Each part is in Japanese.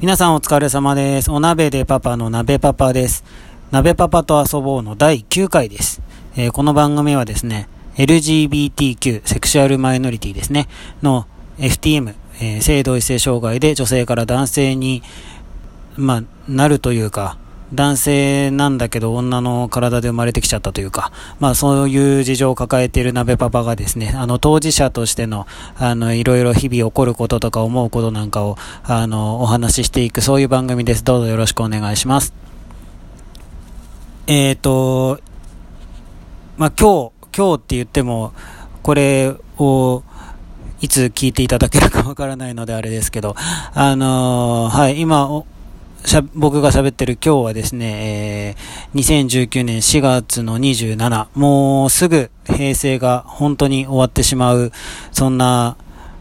皆さんお疲れ様です。お鍋でパパの鍋パパです。鍋パパと遊ぼうの第9回です。えー、この番組はですね、LGBTQ、セクシュアルマイノリティですね、の FTM、えー、性同一性障害で女性から男性に、まあ、なるというか、男性なんだけど女の体で生まれてきちゃったというか、まあそういう事情を抱えている鍋パパがですね、あの当事者としての、あのいろいろ日々起こることとか思うことなんかを、あのお話ししていくそういう番組です。どうぞよろしくお願いします。えっ、ー、と、まあ今日、今日って言っても、これを、いつ聞いていただけるかわからないのであれですけど、あのー、はい、今、しゃ僕が喋ってる今日はですね、えー、2019年4月の27、もうすぐ平成が本当に終わってしまう、そんな、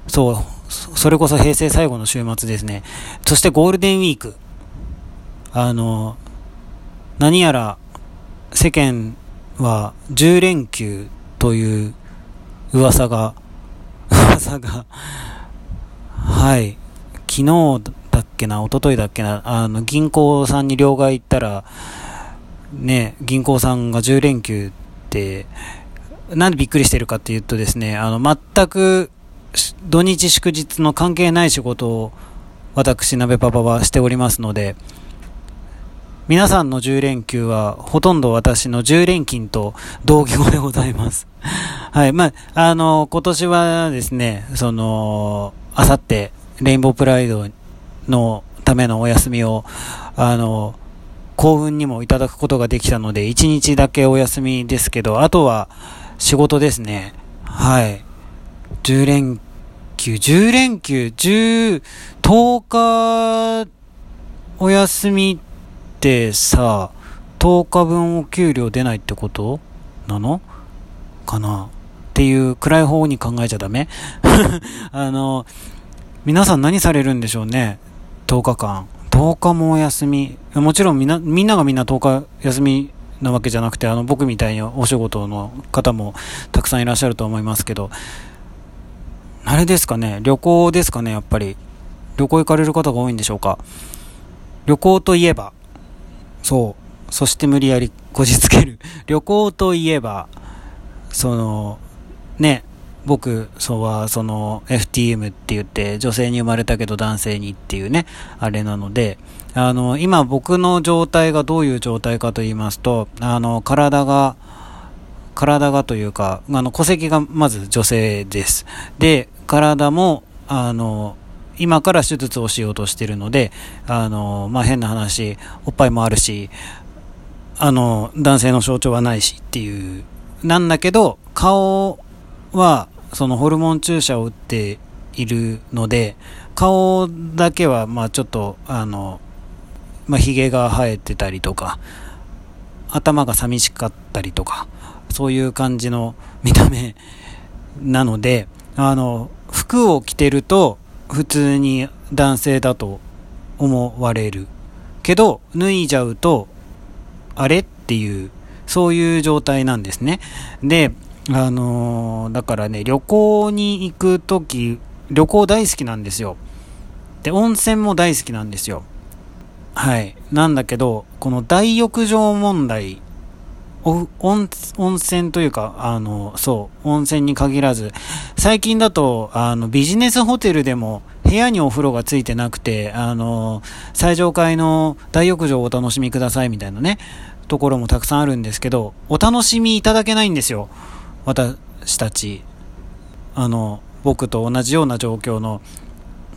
そう、それこそ平成最後の週末ですね。そしてゴールデンウィーク。あの、何やら世間は10連休という噂が、噂が、はい、昨日けな、一昨日だっけな、あの、銀行さんに両替行ったら、ね、銀行さんが10連休って、なんでびっくりしてるかっていうとですね、あの、全く土日祝日の関係ない仕事を私、鍋パパはしておりますので、皆さんの10連休はほとんど私の10連勤と同義語でございます。はい。まあ、あの、今年はですね、その、あさって、レインボープライドのためのお休みを、あの、幸運にもいただくことができたので、1日だけお休みですけど、あとは仕事ですね。はい。10連休、10連休、10、10日お休みってさ、10日分お給料出ないってことなの？かな？っていう暗い方に考えちゃダメ？あの、皆さん何されるんでしょうね？10日間。10日もお休み。もちろんみんな、みんながみんな10日休みなわけじゃなくて、あの、僕みたいにお仕事の方もたくさんいらっしゃると思いますけど、あれですかね、旅行ですかね、やっぱり。旅行行かれる方が多いんでしょうか。旅行といえば、そう、そして無理やりこじつける。旅行といえば、その、ね、僕、そうは、その、FTM って言って、女性に生まれたけど男性にっていうね、あれなので、あの、今僕の状態がどういう状態かと言いますと、あの、体が、体がというか、あの、戸籍がまず女性です。で、体も、あの、今から手術をしようとしてるので、あの、まあ、変な話、おっぱいもあるし、あの、男性の象徴はないしっていう、なんだけど、顔は、そのホルモン注射を打っているので、顔だけは、まあちょっと、あの、まあ髭が生えてたりとか、頭が寂しかったりとか、そういう感じの見た目なので、あの、服を着てると普通に男性だと思われる。けど、脱いじゃうと、あれっていう、そういう状態なんですね。で、あのー、だからね、旅行に行くとき、旅行大好きなんですよ。で、温泉も大好きなんですよ。はい。なんだけど、この大浴場問題、温温泉というか、あの、そう、温泉に限らず、最近だと、あの、ビジネスホテルでも部屋にお風呂がついてなくて、あの、最上階の大浴場をお楽しみくださいみたいなね、ところもたくさんあるんですけど、お楽しみいただけないんですよ。私たち、あの、僕と同じような状況の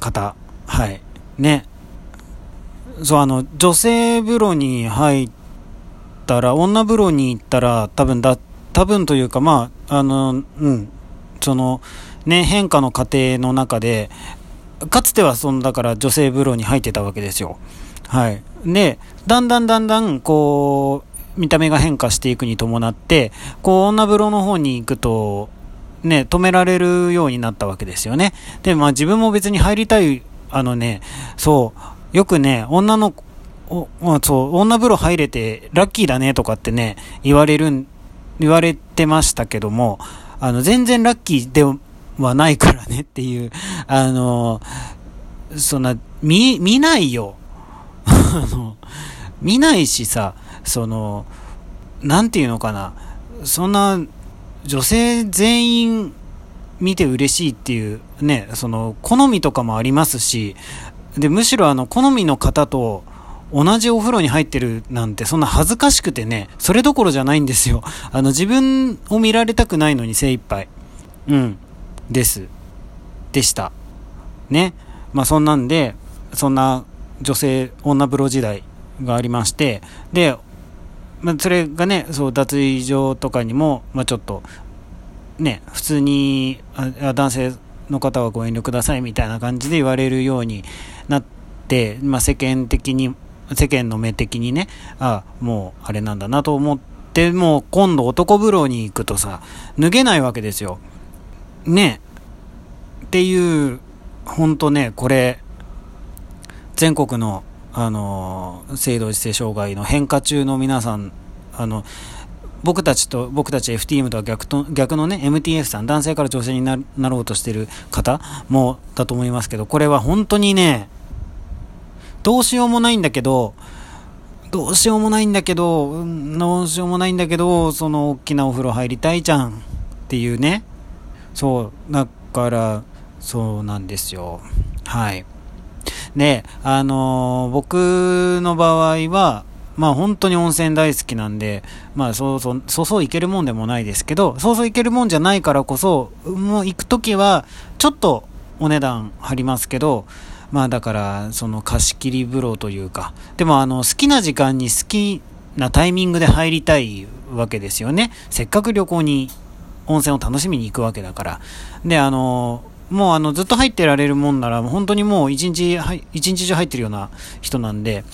方、はい。ね。そう、あの、女性風呂に入ったら、女風呂に行ったら、多分だ、多分というか、まあ、あの、うん、その、ね、変化の過程の中で、かつてはその、だから女性風呂に入ってたわけですよ。はい。で、だんだんだんだん、こう、見た目が変化していくに伴って、こう、女風呂の方に行くと、ね、止められるようになったわけですよね。で、まあ自分も別に入りたい、あのね、そう、よくね、女のお、まあ、そう、女風呂入れてラッキーだねとかってね、言われる、言われてましたけども、あの、全然ラッキーではないからねっていう、あの、そんな、見、見ないよ。あの、見ないしさ、その、なんていうのかな。そんな、女性全員見て嬉しいっていうね、その、好みとかもありますし、で、むしろあの、好みの方と同じお風呂に入ってるなんてそんな恥ずかしくてね、それどころじゃないんですよ。あの、自分を見られたくないのに精一杯。うん。です。でした。ね。まあそんなんで、そんな女性、女風呂時代がありまして、で、まあ、それがね、そう、脱衣所とかにも、まあ、ちょっと、ね、普通にあ、男性の方はご遠慮くださいみたいな感じで言われるようになって、まあ、世間的に、世間の目的にね、あもうあれなんだなと思って、もう今度男風呂に行くとさ、脱げないわけですよ。ね。っていう、ほんとね、これ、全国のあの、性同一性障害の変化中の皆さん、あの、僕たちと、僕たち FTM とは逆と、逆のね、MTF さん、男性から女性になろうとしてる方もだと思いますけど、これは本当にね、どうしようもないんだけど、どうしようもないんだけど、どうしようもないんだけど、その大きなお風呂入りたいじゃんっていうね。そう、だから、そうなんですよ。はい。で、あのー、僕の場合は、まあ本当に温泉大好きなんで、まあそうそう、そうそう行けるもんでもないですけど、そうそう行けるもんじゃないからこそ、もう行くときは、ちょっとお値段張りますけど、まあだから、その貸し切り風呂というか、でもあの、好きな時間に好きなタイミングで入りたいわけですよね。せっかく旅行に温泉を楽しみに行くわけだから。で、あの、もうあのずっと入ってられるもんなら、本当にもう一日、一日中入ってるような人なんで、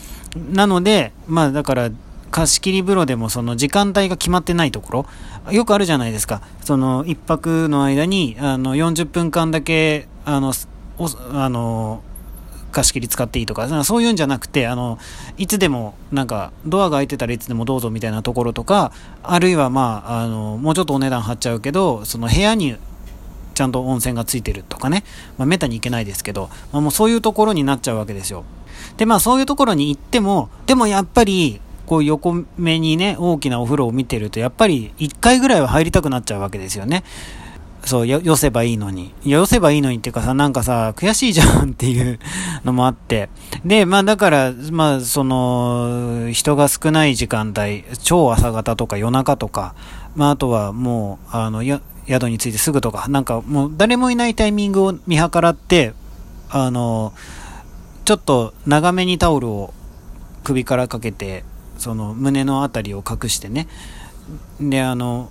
なので、まあだから、貸し切り風呂でもその時間帯が決まってないところ、よくあるじゃないですか。その一泊の間に、あの40分間だけ、あの、あの、貸し切り使っていいとか、そういうんじゃなくて、あの、いつでも、なんか、ドアが開いてたらいつでもどうぞみたいなところとか、あるいはまあ、あの、もうちょっとお値段張っちゃうけど、その部屋にちゃんと温泉がついてるとかね、まあ、めったに行けないですけど、まあ、もうそういうところになっちゃうわけですよ。で、まあそういうところに行っても、でもやっぱり、こう横目にね、大きなお風呂を見てると、やっぱり1回ぐらいは入りたくなっちゃうわけですよね。そう、よ、せばいいのに。よせばいいのにっていうかさ、なんかさ、悔しいじゃんっていうのもあって。で、まあだから、まあその、人が少ない時間帯、超朝方とか夜中とか、まああとはもう、あの、宿に着いてすぐとか、なんかもう誰もいないタイミングを見計らって、あの、ちょっと長めにタオルを首からかけて、その胸のあたりを隠してね。で、あの、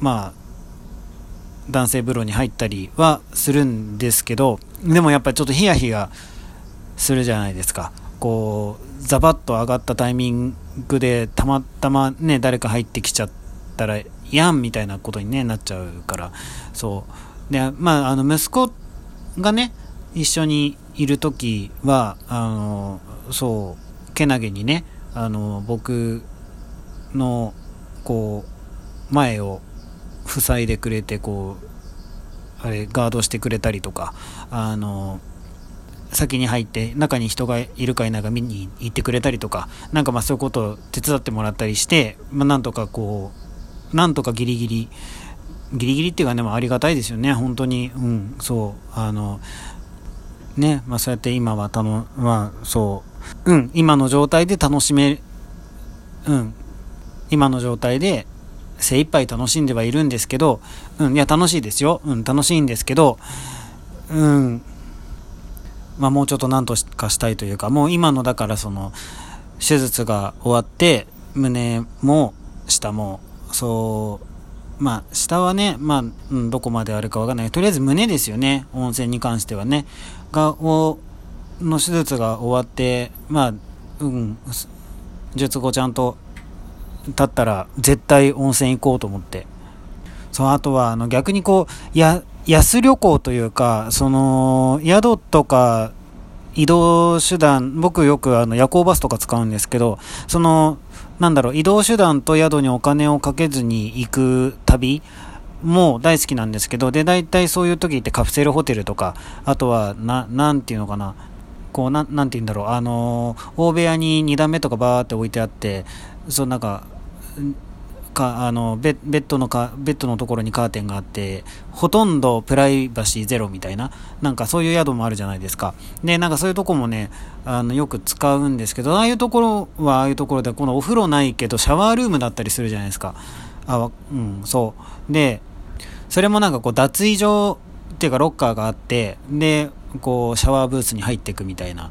まあ、男性風呂に入ったりはするんですけど、でもやっぱりちょっとヒヤヒヤするじゃないですか。こう、ザバッと上がったタイミングでたまたまね、誰か入ってきちゃったらやんみたいなことに、ね、なっちゃうから、そう。で、まあ、あの、息子がね、一緒にいるときは、あの、そう、けなげにね、あの、僕の、こう、前を塞いでくれて、こう、あれ、ガードしてくれたりとか、あの、先に入って中に人がいるかいないか見に行ってくれたりとか、なんかまあそういうことを手伝ってもらったりして、まあなんとかこう、なんとかギリギリ、ギリギリっていうかでもありがたいですよね、本当に。うん、そう。あの、ね、まあそうやって今はたの、まあそう、うん、今の状態で楽しめ、うん、今の状態で精一杯楽しんではいるんですけど、うん、いや楽しいですよ。うん、楽しいんですけど、うん、まあもうちょっと何とかしたいというか、もう今のだからその、手術が終わって、胸も下もそう、まあ、下はね、まあ、うん、どこまであるかわかんない。とりあえず胸ですよね。温泉に関してはね。が、を、の手術が終わって、まあ、うん、術後ちゃんと立ったら、絶対温泉行こうと思って。そう、あとは、あの、逆にこう、や、安旅行というか、その、宿とか、移動手段、僕よくあの夜行バスとか使うんですけど、その、なんだろう、移動手段と宿にお金をかけずに行く旅も大好きなんですけど、で、大体そういう時ってカプセルホテルとか、あとは、な、なんていうのかな、こう、ななんて言うんだろう、あのー、大部屋に2段目とかバーって置いてあって、そのなんか、かあのベッドのかベッドのところにカーテンがあってほとんどプライバシーゼロみたいななんかそういう宿もあるじゃないですか。でなんかそういうとこもねあのよく使うんですけどああいうところはああいうところでこのお風呂ないけどシャワールームだったりするじゃないですか。あうんそう。でそれもなんかこう脱衣所っていうかロッカーがあってでこうシャワーブースに入っていくみたいな。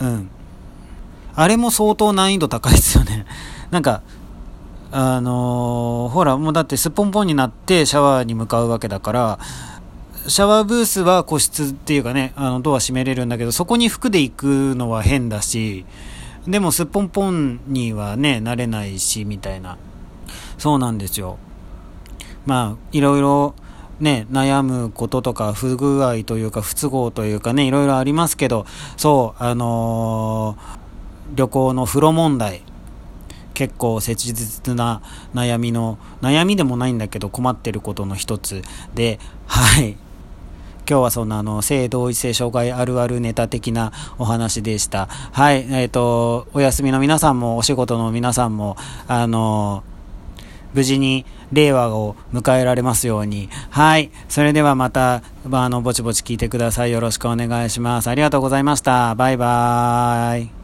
うん。あれも相当難易度高いですよね。なんかあのー、ほら、もうだってすっぽんぽんになってシャワーに向かうわけだから、シャワーブースは個室っていうかね、あの、ドア閉めれるんだけど、そこに服で行くのは変だし、でもすっぽんぽんにはね、なれないし、みたいな。そうなんですよ。まあ、いろいろ、ね、悩むこととか、不具合というか、不都合というかね、いろいろありますけど、そう、あのー、旅行の風呂問題。結構切実な悩みの、悩みでもないんだけど困ってることの一つで、はい。今日はそんなあの、性同一性障害あるあるネタ的なお話でした。はい。えっ、ー、と、お休みの皆さんも、お仕事の皆さんも、あの、無事に令和を迎えられますように。はい。それではまた、あの、ぼちぼち聞いてください。よろしくお願いします。ありがとうございました。バイバーイ。